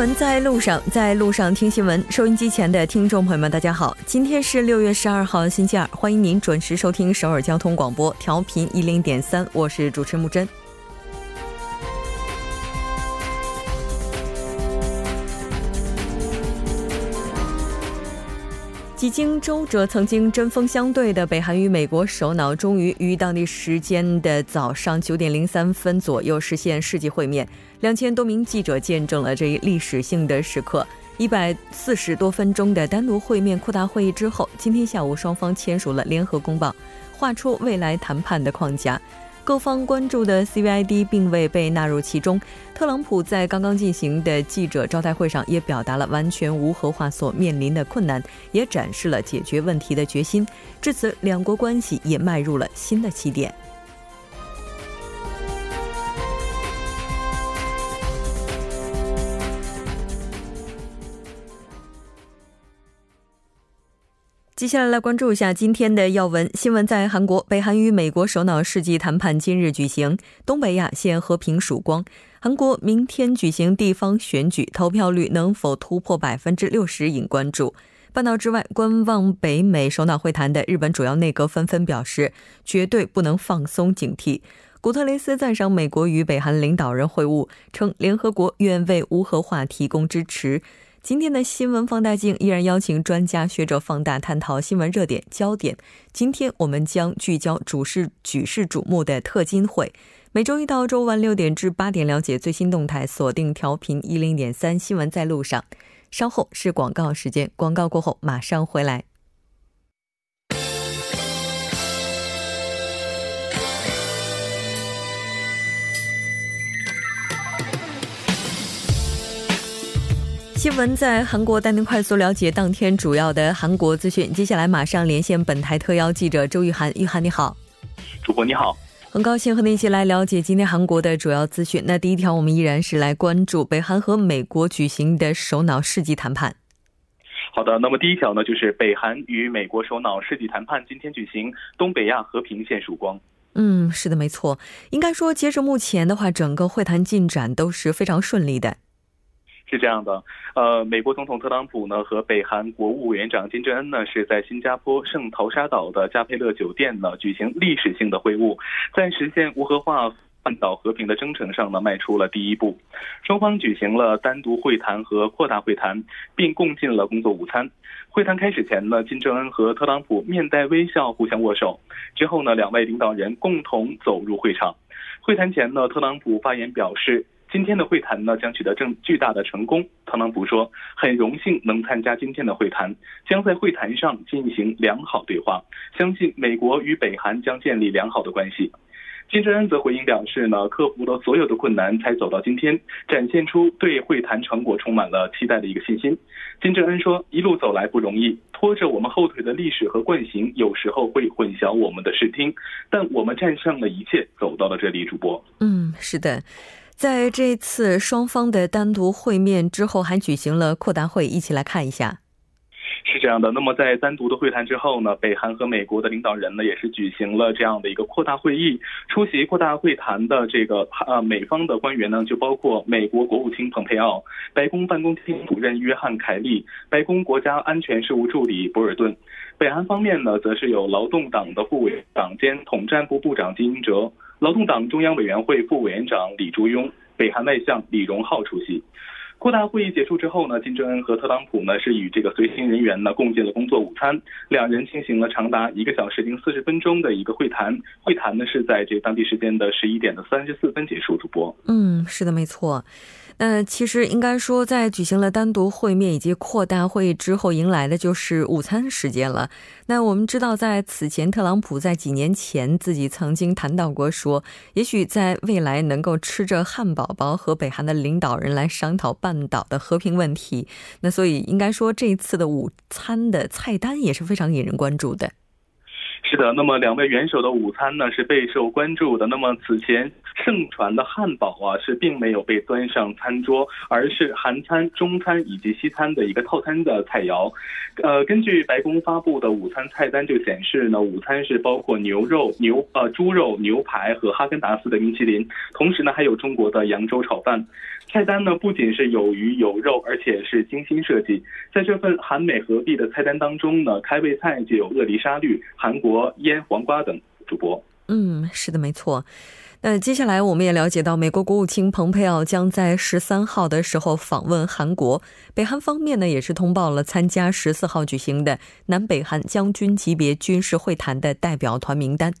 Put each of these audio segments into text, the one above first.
新闻在路上，在路上听新闻。收音机前的听众朋友们，大家好，今天是六月十二号，星期二，欢迎您准时收听首尔交通广播，调频一零点三，我是主持木真。几经周折，曾经针锋相对的北韩与美国首脑，终于于当地时间的早上九点零三分左右实现世纪会面。两千多名记者见证了这一历史性的时刻。一百四十多分钟的单独会面扩大会议之后，今天下午双方签署了联合公报，画出未来谈判的框架。各方关注的 CVID 并未被纳入其中。特朗普在刚刚进行的记者招待会上也表达了完全无核化所面临的困难，也展示了解决问题的决心。至此，两国关系也迈入了新的起点。接下来来关注一下今天的要闻新闻。在韩国，北韩与美国首脑世纪谈判今日举行，东北亚现和平曙光。韩国明天举行地方选举，投票率能否突破百分之六十引关注。半岛之外，观望北美首脑会谈的日本主要内阁纷纷表示，绝对不能放松警惕。古特雷斯赞赏美国与北韩领导人会晤，称联合国愿为无核化提供支持。今天的新闻放大镜依然邀请专家学者放大探讨新闻热点焦点。今天我们将聚焦主事举世瞩目的特金会。每周一到周五晚六点至八点了解最新动态，锁定调频一零点三新闻在路上。稍后是广告时间，广告过后马上回来。新闻在韩国，带您快速了解当天主要的韩国资讯。接下来马上连线本台特邀记者周玉涵，玉涵你好，主播你好，很高兴和您一起来了解今天韩国的主要资讯。那第一条，我们依然是来关注北韩和美国举行的首脑世纪谈判。好的，那么第一条呢，就是北韩与美国首脑世纪谈判今天举行，东北亚和平现曙光。嗯，是的，没错，应该说截至目前的话，整个会谈进展都是非常顺利的。是这样的，呃，美国总统特朗普呢和北韩国务委员长金正恩呢是在新加坡圣淘沙岛的加佩勒酒店呢举行历史性的会晤，在实现无核化半岛和平的征程上呢迈出了第一步。双方举行了单独会谈和扩大会谈，并共进了工作午餐。会谈开始前呢，金正恩和特朗普面带微笑互相握手，之后呢，两位领导人共同走入会场。会谈前呢，特朗普发言表示。今天的会谈呢将取得正巨大的成功。特朗普说：“很荣幸能参加今天的会谈，将在会谈上进行良好对话，相信美国与北韩将建立良好的关系。”金正恩则回应表示：“呢，克服了所有的困难才走到今天，展现出对会谈成果充满了期待的一个信心。”金正恩说：“一路走来不容易，拖着我们后腿的历史和惯行有时候会混淆我们的视听，但我们战胜了一切，走到了这里。”主播，嗯，是的。在这次双方的单独会面之后，还举行了扩大会，一起来看一下。是这样的，那么在单独的会谈之后呢，北韩和美国的领导人呢也是举行了这样的一个扩大会议。出席扩大会谈的这个呃美方的官员呢，就包括美国国务卿蓬佩奥、白宫办公厅主任约翰凯利、白宫国家安全事务助理博尔顿。北韩方面呢，则是有劳动党的副委员长兼统战部部长金英哲。劳动党中央委员会副委员长李竹庸、北韩外相李荣浩出席。扩大会议结束之后呢，金正恩和特朗普呢是与这个随行人员呢共进了工作午餐，两人进行了长达一个小时零四十分钟的一个会谈。会谈呢是在这当地时间的十一点的三十四分结束。主播，嗯，是的，没错。那其实应该说，在举行了单独会面以及扩大会议之后，迎来的就是午餐时间了。那我们知道，在此前，特朗普在几年前自己曾经谈到过，说也许在未来能够吃着汉堡包和北韩的领导人来商讨办半岛的和平问题。那所以应该说，这一次的午餐的菜单也是非常引人关注的。是的，那么两位元首的午餐呢是备受关注的。那么此前盛传的汉堡啊是并没有被端上餐桌，而是韩餐、中餐以及西餐的一个套餐的菜肴。呃，根据白宫发布的午餐菜单就显示呢，午餐是包括牛肉、牛呃猪肉、牛排和哈根达斯的冰淇淋，同时呢还有中国的扬州炒饭。菜单呢不仅是有鱼有肉，而且是精心设计。在这份韩美合璧的菜单当中呢，开胃菜就有鳄梨沙律、韩国国腌黄瓜等。主播，嗯，是的，没错。那接下来我们也了解到，美国国务卿蓬佩奥将在十三号的时候访问韩国。北韩方面呢也是通报了参加十四号举行的南北韩将军级别军事会谈的代表团名单。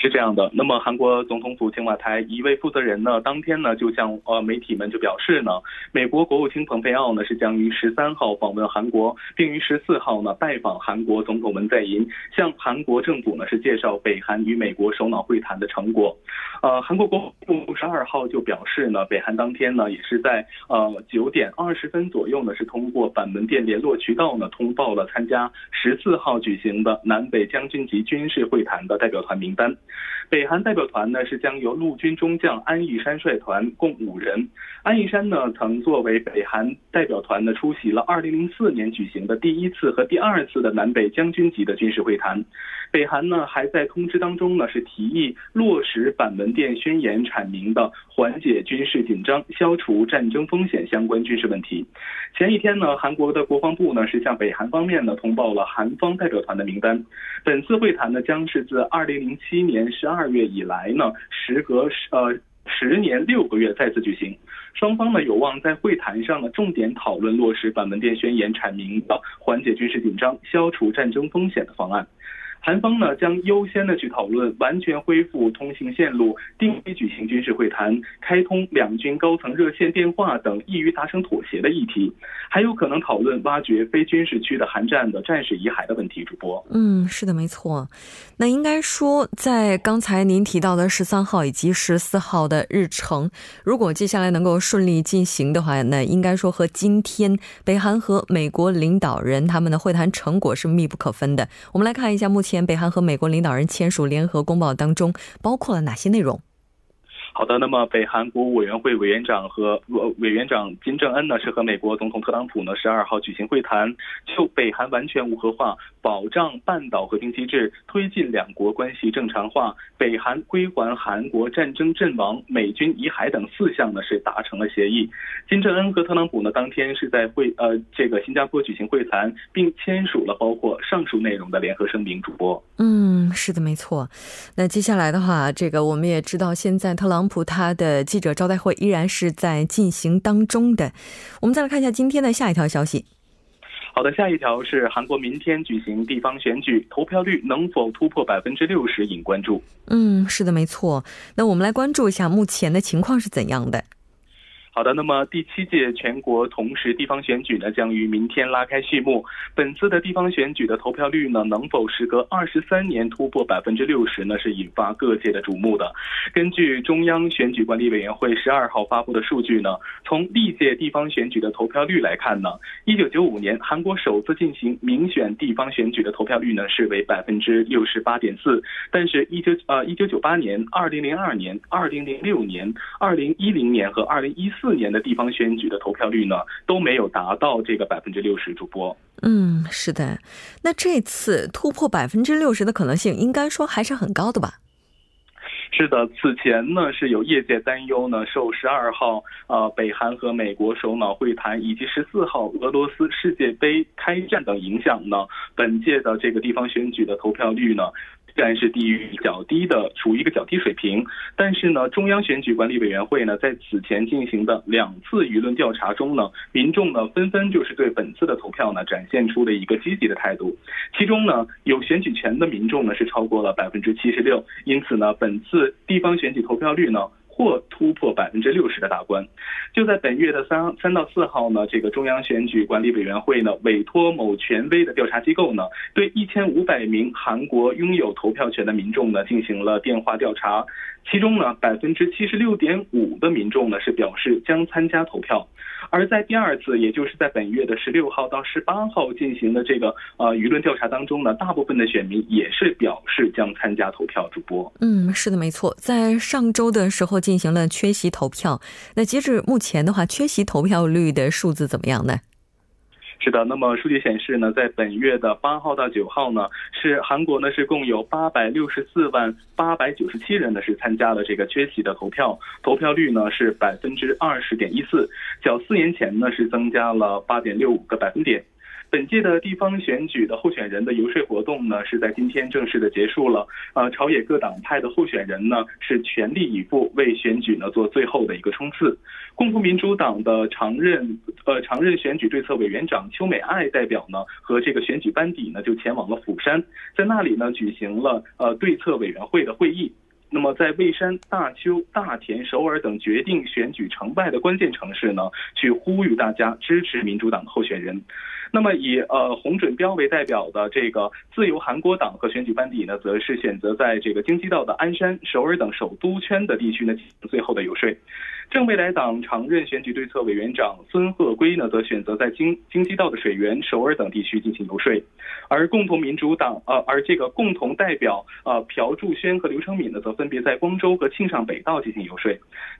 是这样的，那么韩国总统府青瓦台一位负责人呢，当天呢就向呃媒体们就表示呢，美国国务卿蓬佩奥呢是将于十三号访问韩国，并于十四号呢拜访韩国总统文在寅，向韩国政府呢是介绍北韩与美国首脑会谈的成果。呃，韩国国防部十二号就表示呢，北韩当天呢也是在呃九点二十分左右呢是通过板门店联络渠道呢通报了参加十四号举行的南北将军级军事会谈的代表团名单。北韩代表团呢是将由陆军中将安义山率团，共五人。安义山呢曾作为北韩代表团呢出席了2004年举行的第一次和第二次的南北将军级的军事会谈。北韩呢还在通知当中呢是提议落实板门店宣言阐明的缓解军事紧张、消除战争风险相关军事问题。前一天呢，韩国的国防部呢是向北韩方面呢通报了韩方代表团的名单。本次会谈呢将是自2007年12二月以来呢时隔呃十年六个月再次举行。双方呢有望在会谈上呢重点讨论落实板门店宣言阐明的缓解军事紧张、消除战争风险的方案。韩方呢将优先的去讨论完全恢复通信线路、定期举行军事会谈、开通两军高层热线电话等易于达成妥协的议题，还有可能讨论挖掘非军事区的韩战的战士遗骸的问题。主播，嗯，是的，没错。那应该说，在刚才您提到的十三号以及十四号的日程，如果接下来能够顺利进行的话，那应该说和今天北韩和美国领导人他们的会谈成果是密不可分的。我们来看一下目前。前北韩和美国领导人签署联合公报当中包括了哪些内容？好的，那么北韩国务委员会委员长和委员长金正恩呢，是和美国总统特朗普呢十二号举行会谈，就北韩完全无核化、保障半岛和平机制、推进两国关系正常化、北韩归还韩国战争阵亡美军遗骸等四项呢是达成了协议。金正恩和特朗普呢当天是在会呃这个新加坡举行会谈，并签署了包括上述内容的联合声明。主播，嗯，是的，没错。那接下来的话，这个我们也知道，现在特朗普他的记者招待会依然是在进行当中的。我们再来看一下今天的下一条消息。好的，下一条是韩国明天举行地方选举，投票率能否突破百分之六十引关注。嗯，是的，没错。那我们来关注一下目前的情况是怎样的。好的，那么第七届全国同时地方选举呢，将于明天拉开序幕。本次的地方选举的投票率呢，能否时隔二十三年突破百分之六十呢？是引发各界的瞩目的。根据中央选举管理委员会十二号发布的数据呢，从历届地方选举的投票率来看呢，一九九五年韩国首次进行民选地方选举的投票率呢是为百分之六十八点四，但是，一九呃一九九八年、二零零二年、二零零六年、二零一零年和二零一四。四年的地方选举的投票率呢都没有达到这个百分之六十。主播，嗯，是的，那这次突破百分之六十的可能性，应该说还是很高的吧？是的，此前呢是有业界担忧呢，受十二号呃北韩和美国首脑会谈以及十四号俄罗斯世界杯开战等影响呢，本届的这个地方选举的投票率呢。虽然是低于较低的，处于一个较低水平，但是呢，中央选举管理委员会呢，在此前进行的两次舆论调查中呢，民众呢纷纷就是对本次的投票呢展现出了一个积极的态度，其中呢，有选举权的民众呢是超过了百分之七十六，因此呢，本次地方选举投票率呢。或突破百分之六十的大关，就在本月的三三到四号呢，这个中央选举管理委员会呢委托某权威的调查机构呢，对一千五百名韩国拥有投票权的民众呢进行了电话调查，其中呢百分之七十六点五的民众呢是表示将参加投票，而在第二次，也就是在本月的十六号到十八号进行的这个呃舆论调查当中呢，大部分的选民也是表示将参加投票。主播，嗯，是的，没错，在上周的时候进行了缺席投票。那截至目前的话，缺席投票率的数字怎么样呢？是的，那么数据显示呢，在本月的八号到九号呢，是韩国呢是共有八百六十四万八百九十七人呢是参加了这个缺席的投票，投票率呢是百分之二十点一四，较四年前呢是增加了八点六五个百分点。本届的地方选举的候选人的游说活动呢，是在今天正式的结束了。呃，朝野各党派的候选人呢，是全力以赴为选举呢做最后的一个冲刺。共同民主党的常任呃常任选举对策委员长邱美爱代表呢，和这个选举班底呢，就前往了釜山，在那里呢举行了呃对策委员会的会议。那么在蔚山、大邱、大田、首尔等决定选举成败的关键城市呢，去呼吁大家支持民主党候选人。那么以呃洪准标为代表的这个自由韩国党和选举班底呢，则是选择在这个京畿道的鞍山、首尔等首都圈的地区呢进行最后的游说。正未来党常任选举对策委员长孙鹤圭呢，则选择在京京畿道的水源、首尔等地区进行游说。而共同民主党呃，而这个共同代表呃朴柱轩和刘成敏呢，则分别在光州和庆尚北道进行游说。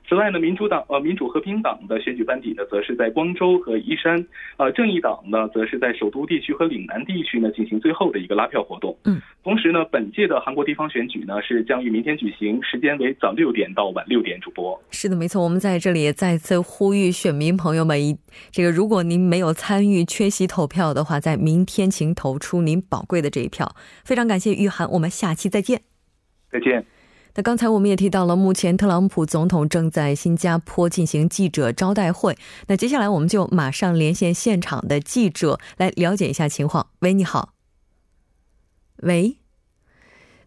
此外呢，民主党呃民主和平党的选举班底呢，则是在光州和宜山。呃，正义党呢，则是在首都地区和岭南地区呢进行最后的一个拉票活动。嗯，同时呢，本届的韩国地方选举呢，是将于明天举行，时间为早六点到晚六点。主播是的，没错，我们。在这里再次呼吁选民朋友们，一这个如果您没有参与缺席投票的话，在明天请投出您宝贵的这一票。非常感谢玉涵，我们下期再见。再见。那刚才我们也提到了，目前特朗普总统正在新加坡进行记者招待会。那接下来我们就马上连线现场的记者来了解一下情况。喂，你好。喂。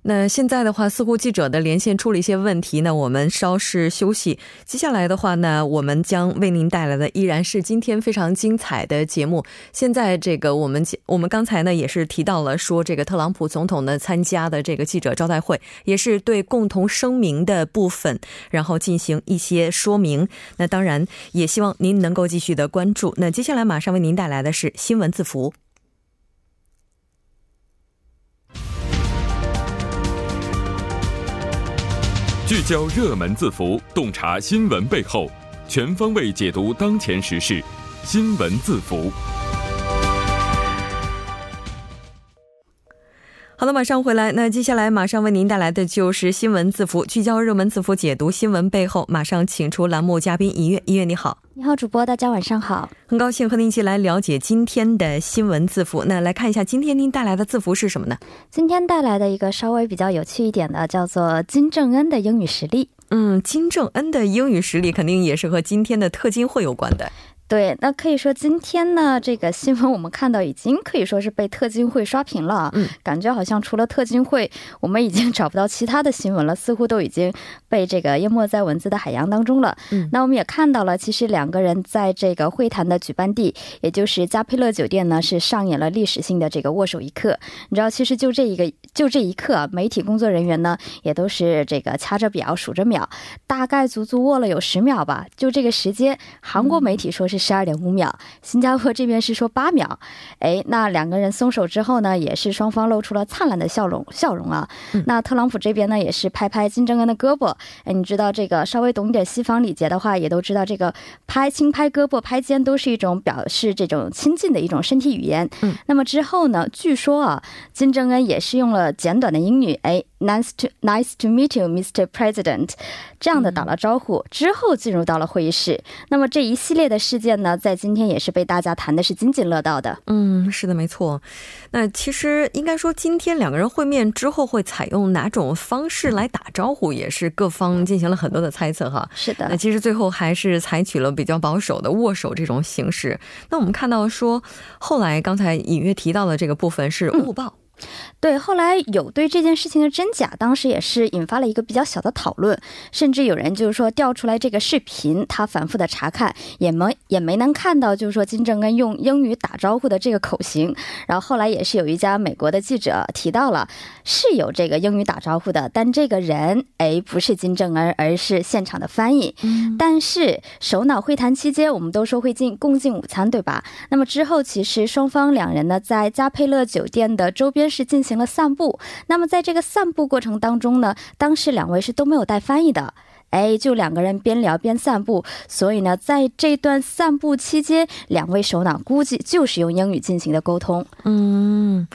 那现在的话，似乎记者的连线出了一些问题，那我们稍事休息。接下来的话呢，我们将为您带来的依然是今天非常精彩的节目。现在这个我们我们刚才呢也是提到了说，这个特朗普总统呢参加的这个记者招待会，也是对共同声明的部分，然后进行一些说明。那当然也希望您能够继续的关注。那接下来马上为您带来的是新闻字符。聚焦热门字符，洞察新闻背后，全方位解读当前时事。新闻字符。好的，马上回来。那接下来马上为您带来的就是新闻字符，聚焦热门字符，解读新闻背后。马上请出栏目嘉宾一月，一月你好。你好，主播，大家晚上好。很高兴和您一起来了解今天的新闻字符。那来看一下，今天您带来的字符是什么呢？今天带来的一个稍微比较有趣一点的，叫做金正恩的英语实力。嗯，金正恩的英语实力肯定也是和今天的特金会有关的。对，那可以说今天呢，这个新闻我们看到已经可以说是被特金会刷屏了。嗯，感觉好像除了特金会，我们已经 找不到其他的新闻了，似乎都已经被这个淹没在文字的海洋当中了。嗯，那我们也看到了，其实两个人在这个会谈的举办地，也就是加佩勒酒店呢，是上演了历史性的这个握手一刻。你知道，其实就这一个，就这一刻，媒体工作人员呢，也都是这个掐着表数着秒，大概足足握了有十秒吧。就这个时间，韩国媒体说是。十二点五秒，新加坡这边是说八秒，哎，那两个人松手之后呢，也是双方露出了灿烂的笑容，笑容啊。那特朗普这边呢，也是拍拍金正恩的胳膊，哎，你知道这个稍微懂一点西方礼节的话，也都知道这个拍轻拍胳膊、拍肩都是一种表示这种亲近的一种身体语言。嗯，那么之后呢，据说啊，金正恩也是用了简短的英语，哎。Nice to nice to meet you, Mr. President。这样的打了招呼之后，进入到了会议室。那么这一系列的事件呢，在今天也是被大家谈的是津津乐道的。嗯，是的，没错。那其实应该说，今天两个人会面之后会采用哪种方式来打招呼，也是各方进行了很多的猜测哈。是的。那其实最后还是采取了比较保守的握手这种形式。那我们看到说，后来刚才隐约提到的这个部分是握抱。对，后来有对这件事情的真假，当时也是引发了一个比较小的讨论，甚至有人就是说调出来这个视频，他反复的查看，也没也没能看到就是说金正恩用英语打招呼的这个口型。然后后来也是有一家美国的记者提到了是有这个英语打招呼的，但这个人哎不是金正恩，而是现场的翻译。但是首脑会谈期间，我们都说会进共进午餐，对吧？那么之后其实双方两人呢在加佩勒酒店的周边是进行。了散步，那么在这个散步过程当中呢，当时两位是都没有带翻译的。哎，就两个人边聊边散步，所以呢，在这段散步期间，两位首脑估计就是用英语进行的沟通。嗯，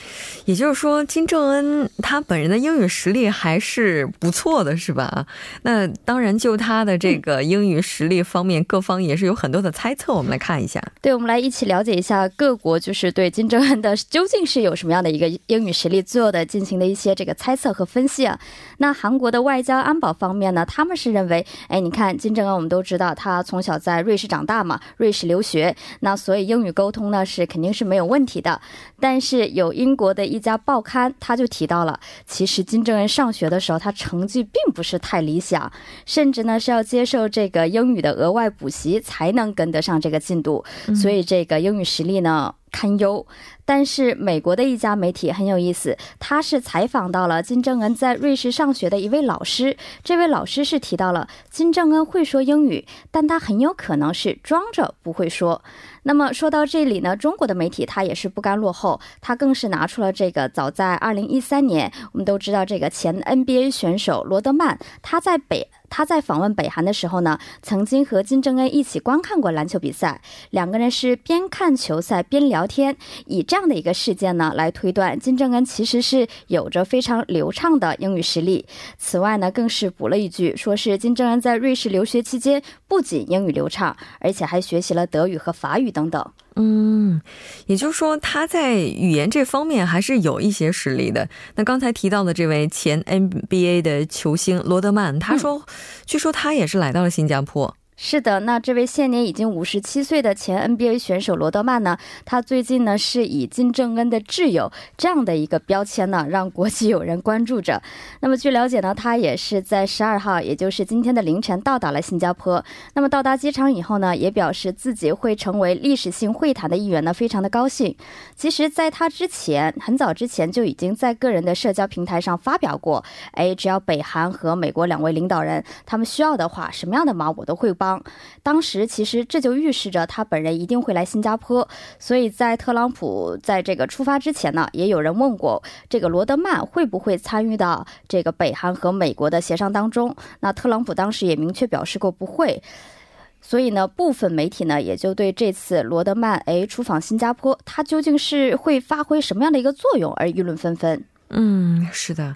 也就是说，金正恩他本人的英语实力还是不错的，是吧？那当然，就他的这个英语实力方面，各方也是有很多的猜测。我们来看一下，对，我们来一起了解一下各国就是对金正恩的究竟是有什么样的一个英语实力做的进行的一些这个猜测和分析啊。那韩国的外交安保方面呢，他们是认。为哎，你看金正恩，我们都知道他从小在瑞士长大嘛，瑞士留学，那所以英语沟通呢是肯定是没有问题的。但是有英国的一家报刊，他就提到了，其实金正恩上学的时候，他成绩并不是太理想，甚至呢是要接受这个英语的额外补习才能跟得上这个进度，所以这个英语实力呢。堪忧，但是美国的一家媒体很有意思，他是采访到了金正恩在瑞士上学的一位老师。这位老师是提到了金正恩会说英语，但他很有可能是装着不会说。那么说到这里呢，中国的媒体他也是不甘落后，他更是拿出了这个早在二零一三年，我们都知道这个前 NBA 选手罗德曼，他在北。他在访问北韩的时候呢，曾经和金正恩一起观看过篮球比赛，两个人是边看球赛边聊天，以这样的一个事件呢来推断，金正恩其实是有着非常流畅的英语实力。此外呢，更是补了一句，说是金正恩在瑞士留学期间不仅英语流畅，而且还学习了德语和法语等等。嗯，也就是说他在语言这方面还是有一些实力的。那刚才提到的这位前 NBA 的球星罗德曼，他说，据说他也是来到了新加坡。是的，那这位现年已经五十七岁的前 NBA 选手罗德曼呢？他最近呢是以金正恩的挚友这样的一个标签呢，让国际友人关注着。那么据了解呢，他也是在十二号，也就是今天的凌晨到达了新加坡。那么到达机场以后呢，也表示自己会成为历史性会谈的一员呢，非常的高兴。其实，在他之前，很早之前就已经在个人的社交平台上发表过，哎，只要北韩和美国两位领导人他们需要的话，什么样的忙我都会帮。当时其实这就预示着他本人一定会来新加坡，所以在特朗普在这个出发之前呢，也有人问过这个罗德曼会不会参与到这个北韩和美国的协商当中。那特朗普当时也明确表示过不会，所以呢，部分媒体呢也就对这次罗德曼哎出访新加坡，他究竟是会发挥什么样的一个作用而议论纷纷。嗯，是的。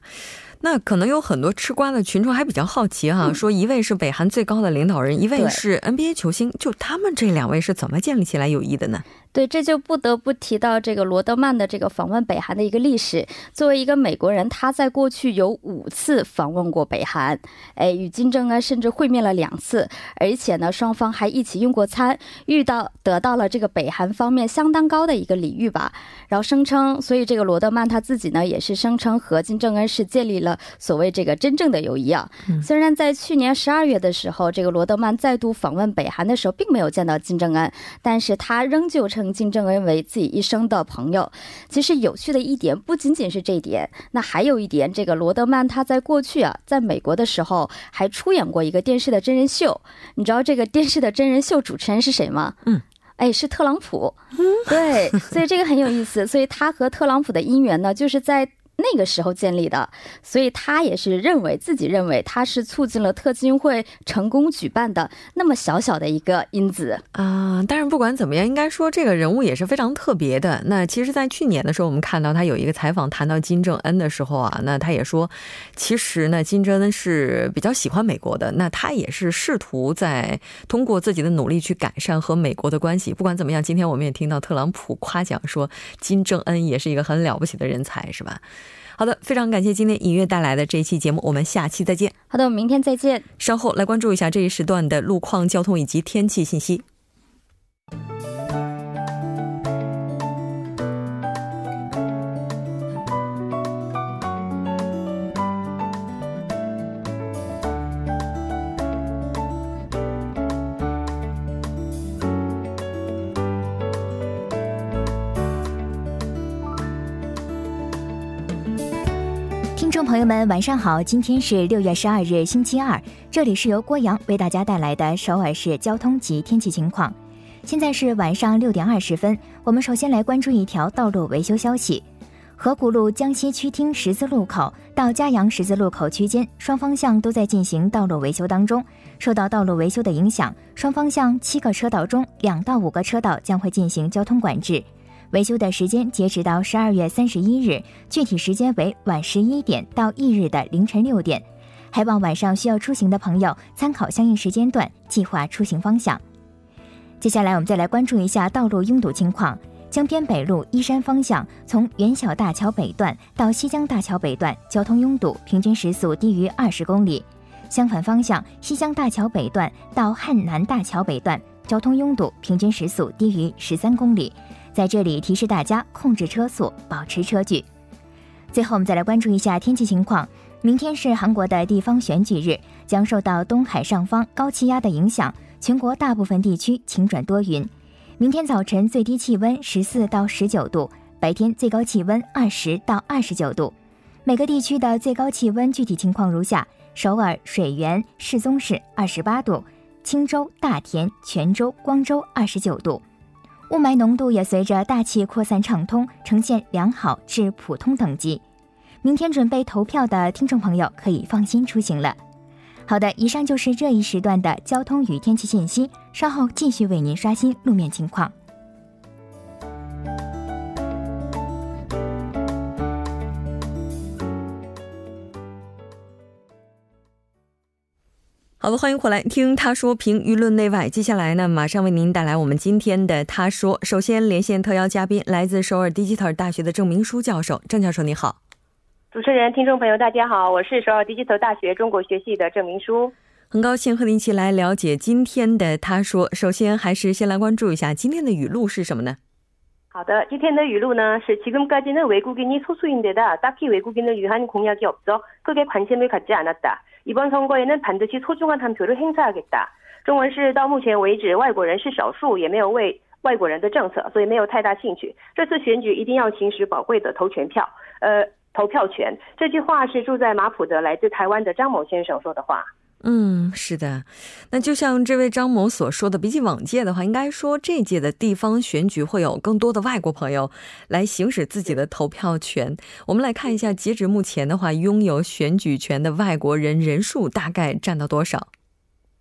那可能有很多吃瓜的群众还比较好奇哈，说一位是北韩最高的领导人，一位是 NBA 球星，就他们这两位是怎么建立起来友谊的呢？对，这就不得不提到这个罗德曼的这个访问北韩的一个历史。作为一个美国人，他在过去有五次访问过北韩，哎，与金正恩甚至会面了两次，而且呢，双方还一起用过餐，遇到得到了这个北韩方面相当高的一个礼遇吧。然后声称，所以这个罗德曼他自己呢，也是声称和金正恩是建立了所谓这个真正的友谊啊。虽然在去年十二月的时候，这个罗德曼再度访问北韩的时候，并没有见到金正恩，但是他仍旧称。金正恩为自己一生的朋友，其实有趣的一点不仅仅是这一点，那还有一点，这个罗德曼他在过去啊，在美国的时候还出演过一个电视的真人秀。你知道这个电视的真人秀主持人是谁吗？嗯，哎，是特朗普。对，所以这个很有意思。所以他和特朗普的姻缘呢，就是在。那个时候建立的，所以他也是认为自己认为他是促进了特金会成功举办的那么小小的一个因子啊。但是不管怎么样，应该说这个人物也是非常特别的。那其实，在去年的时候，我们看到他有一个采访谈到金正恩的时候啊，那他也说，其实呢，金正恩是比较喜欢美国的。那他也是试图在通过自己的努力去改善和美国的关系。不管怎么样，今天我们也听到特朗普夸奖说，金正恩也是一个很了不起的人才，是吧？好的，非常感谢今天尹月带来的这一期节目，我们下期再见。好的，我们明天再见。稍后来关注一下这一时段的路况、交通以及天气信息。听众朋友们，晚上好！今天是六月十二日，星期二。这里是由郭阳为大家带来的首尔市交通及天气情况。现在是晚上六点二十分，我们首先来关注一条道路维修消息：河谷路江西区厅十字路口到嘉阳十字路口区间，双方向都在进行道路维修当中。受到道路维修的影响，双方向七个车道中两到五个车道将会进行交通管制。维修的时间截止到十二月三十一日，具体时间为晚十一点到翌日的凌晨六点。还望晚上需要出行的朋友参考相应时间段计划出行方向。接下来我们再来关注一下道路拥堵情况。江边北路依山方向，从元小大桥北段到西江大桥北段交通拥堵，平均时速低于二十公里。相反方向，西江大桥北段到汉南大桥北段交通拥堵，平均时速低于十三公里。在这里提示大家控制车速，保持车距。最后，我们再来关注一下天气情况。明天是韩国的地方选举日，将受到东海上方高气压的影响，全国大部分地区晴转多云。明天早晨最低气温十四到十九度，白天最高气温二十到二十九度。每个地区的最高气温具体情况如下：首尔、水源、世宗市二十八度，青州、大田、全州、光州二十九度。雾霾浓度也随着大气扩散畅通，呈现良好至普通等级。明天准备投票的听众朋友可以放心出行了。好的，以上就是这一时段的交通与天气信息，稍后继续为您刷新路面情况。好的，欢迎回来听他说评舆论内外。接下来呢，马上为您带来我们今天的他说。首先连线特邀嘉宾，来自首尔 Digital 大学的郑明书教授。郑教授，你好。主持人、听众朋友，大家好，我是首尔 Digital 大学中国学系的郑明书。很高兴和您一起来了解今天的他说。首先，还是先来关注一下今天的语录是什么呢？好的，今天的语录呢是：지금까지는외국인이소수인데다딱히외국인을위한공약이없어크게관심을갖지않았다 이번선거에는반드시소중한한표를행사하겠다中文是到目前为止，外国人是少数，也没有为外国人的政策，所以没有太大兴趣。这次选举一定要行使宝贵的投权票，呃，投票权。这句话是住在马普的来自台湾的张某先生说的话。 嗯，是的，那就像这位张某所说的，比起往届的话，应该说这届的地方选举会有更多的外国朋友来行使自己的投票权。我们来看一下，截止目前的话，拥有选举权的外国人人数大概占到多少？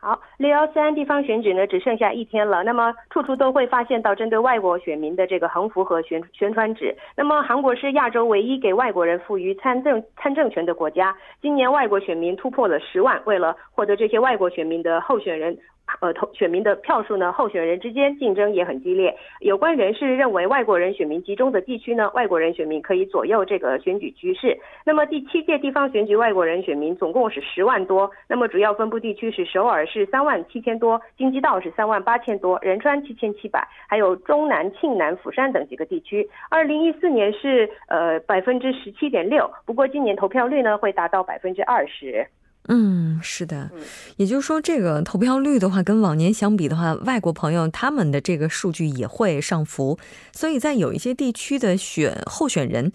好，六幺三地方选举呢，只剩下一天了。那么处处都会发现到针对外国选民的这个横幅和宣宣传纸。那么韩国是亚洲唯一给外国人赋予参政参政权的国家。今年外国选民突破了十万，为了获得这些外国选民的候选人。呃，投选民的票数呢？候选人之间竞争也很激烈。有关人士认为，外国人选民集中的地区呢，外国人选民可以左右这个选举局势。那么第七届地方选举外国人选民总共是十万多。那么主要分布地区是首尔是三万七千多，京畿道是三万八千多，仁川七千七百，还有中南、庆南、釜山等几个地区。二零一四年是呃百分之十七点六，不过今年投票率呢会达到百分之二十。嗯，是的，也就是说，这个投票率的话，跟往年相比的话，外国朋友他们的这个数据也会上浮，所以在有一些地区的选候选人，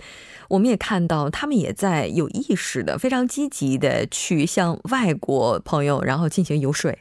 我们也看到他们也在有意识的、非常积极的去向外国朋友然后进行游说。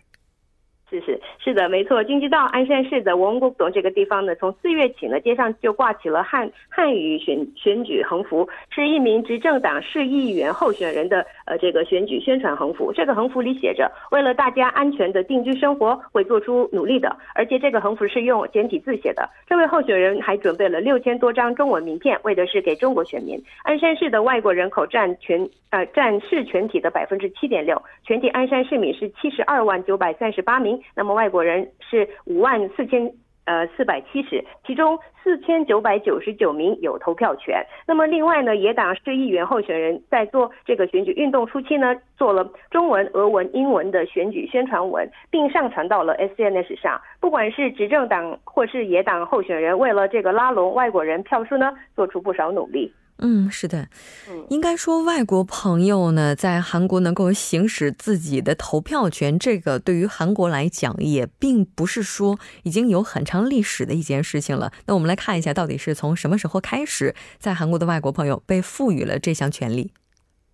是。的，没错。京畿道鞍山市的文谷总这个地方呢，从四月起呢，街上就挂起了汉汉语选选举横幅，是一名执政党市议员候选人的呃这个选举宣传横幅。这个横幅里写着：“为了大家安全的定居生活，会做出努力的。”而且这个横幅是用简体字写的。这位候选人还准备了六千多张中文名片，为的是给中国选民。鞍山市的外国人口占全呃占市全体的百分之七点六，全体鞍山市民是七十二万九百三十八名。那么外国人是五万四千呃四百七十，其中四千九百九十九名有投票权。那么另外呢，野党市议员候选人在做这个选举运动初期呢，做了中文、俄文、英文的选举宣传文，并上传到了 SNS 上。不管是执政党或是野党候选人，为了这个拉拢外国人票数呢，做出不少努力。嗯，是的，应该说外国朋友呢，在韩国能够行使自己的投票权，这个对于韩国来讲，也并不是说已经有很长历史的一件事情了。那我们来看一下，到底是从什么时候开始，在韩国的外国朋友被赋予了这项权利。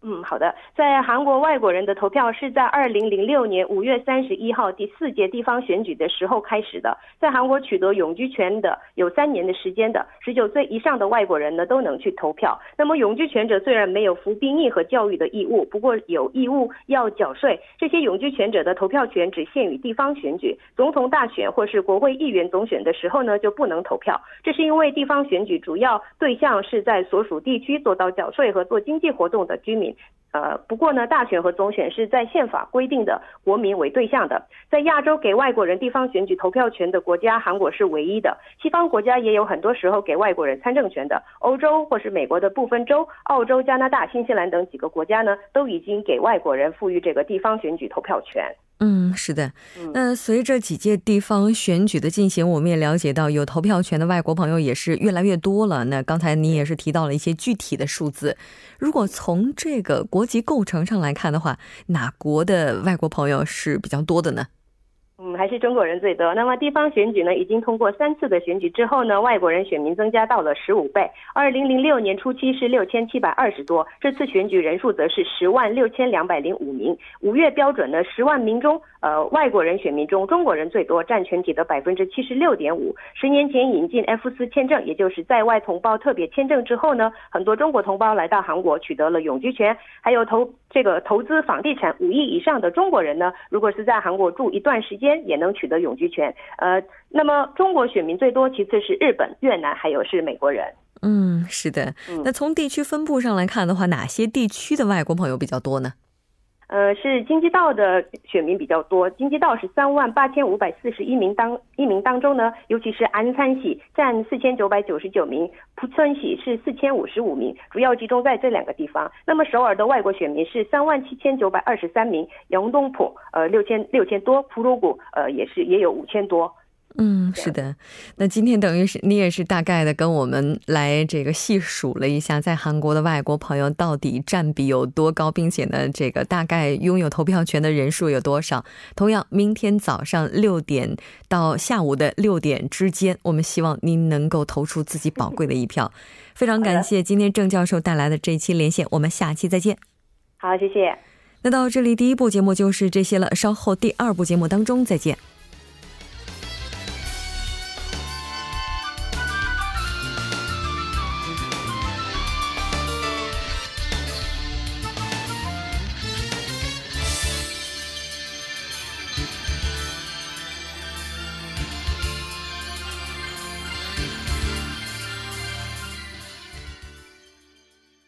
嗯，好的。在韩国，外国人的投票是在二零零六年五月三十一号第四届地方选举的时候开始的。在韩国取得永居权的有三年的时间的十九岁以上的外国人呢，都能去投票。那么永居权者虽然没有服兵役和教育的义务，不过有义务要缴税。这些永居权者的投票权只限于地方选举，总统大选或是国会议员总选的时候呢，就不能投票。这是因为地方选举主要对象是在所属地区做到缴税和做经济活动的居民。呃，不过呢，大选和总选是在宪法规定的国民为对象的。在亚洲给外国人地方选举投票权的国家，韩国是唯一的。西方国家也有很多时候给外国人参政权的。欧洲或是美国的部分州、澳洲、加拿大、新西兰等几个国家呢，都已经给外国人赋予这个地方选举投票权。嗯，是的。那随着几届地方选举的进行，我们也了解到有投票权的外国朋友也是越来越多了。那刚才您也是提到了一些具体的数字。如果从这个国籍构成上来看的话，哪国的外国朋友是比较多的呢？嗯，还是中国人最多。那么地方选举呢，已经通过三次的选举之后呢，外国人选民增加到了十五倍。二零零六年初期是六千七百二十多，这次选举人数则是十万六千两百零五名。五月标准呢，十万名中，呃，外国人选民中中国人最多，占全体的百分之七十六点五。十年前引进 F 四签证，也就是在外同胞特别签证之后呢，很多中国同胞来到韩国取得了永居权，还有投这个投资房地产五亿以上的中国人呢，如果是在韩国住一段时间。也能取得永居权，呃，那么中国选民最多，其次是日本、越南，还有是美国人。嗯，是的。那从地区分布上来看的话，哪些地区的外国朋友比较多呢？呃，是京畿道的选民比较多。京畿道是三万八千五百四十一名当一名当中呢，尤其是安山喜占四千九百九十九名，蒲村喜是四千五十五名，主要集中在这两个地方。那么首尔的外国选民是三万七千九百二十三名，杨东浦呃六千六千多，普鲁谷呃也是也有五千多。嗯，是的，那今天等于是你也是大概的跟我们来这个细数了一下，在韩国的外国朋友到底占比有多高，并且呢，这个大概拥有投票权的人数有多少？同样，明天早上六点到下午的六点之间，我们希望您能够投出自己宝贵的一票。非常感谢今天郑教授带来的这一期连线，我们下期再见。好，谢谢。那到这里，第一部节目就是这些了，稍后第二部节目当中再见。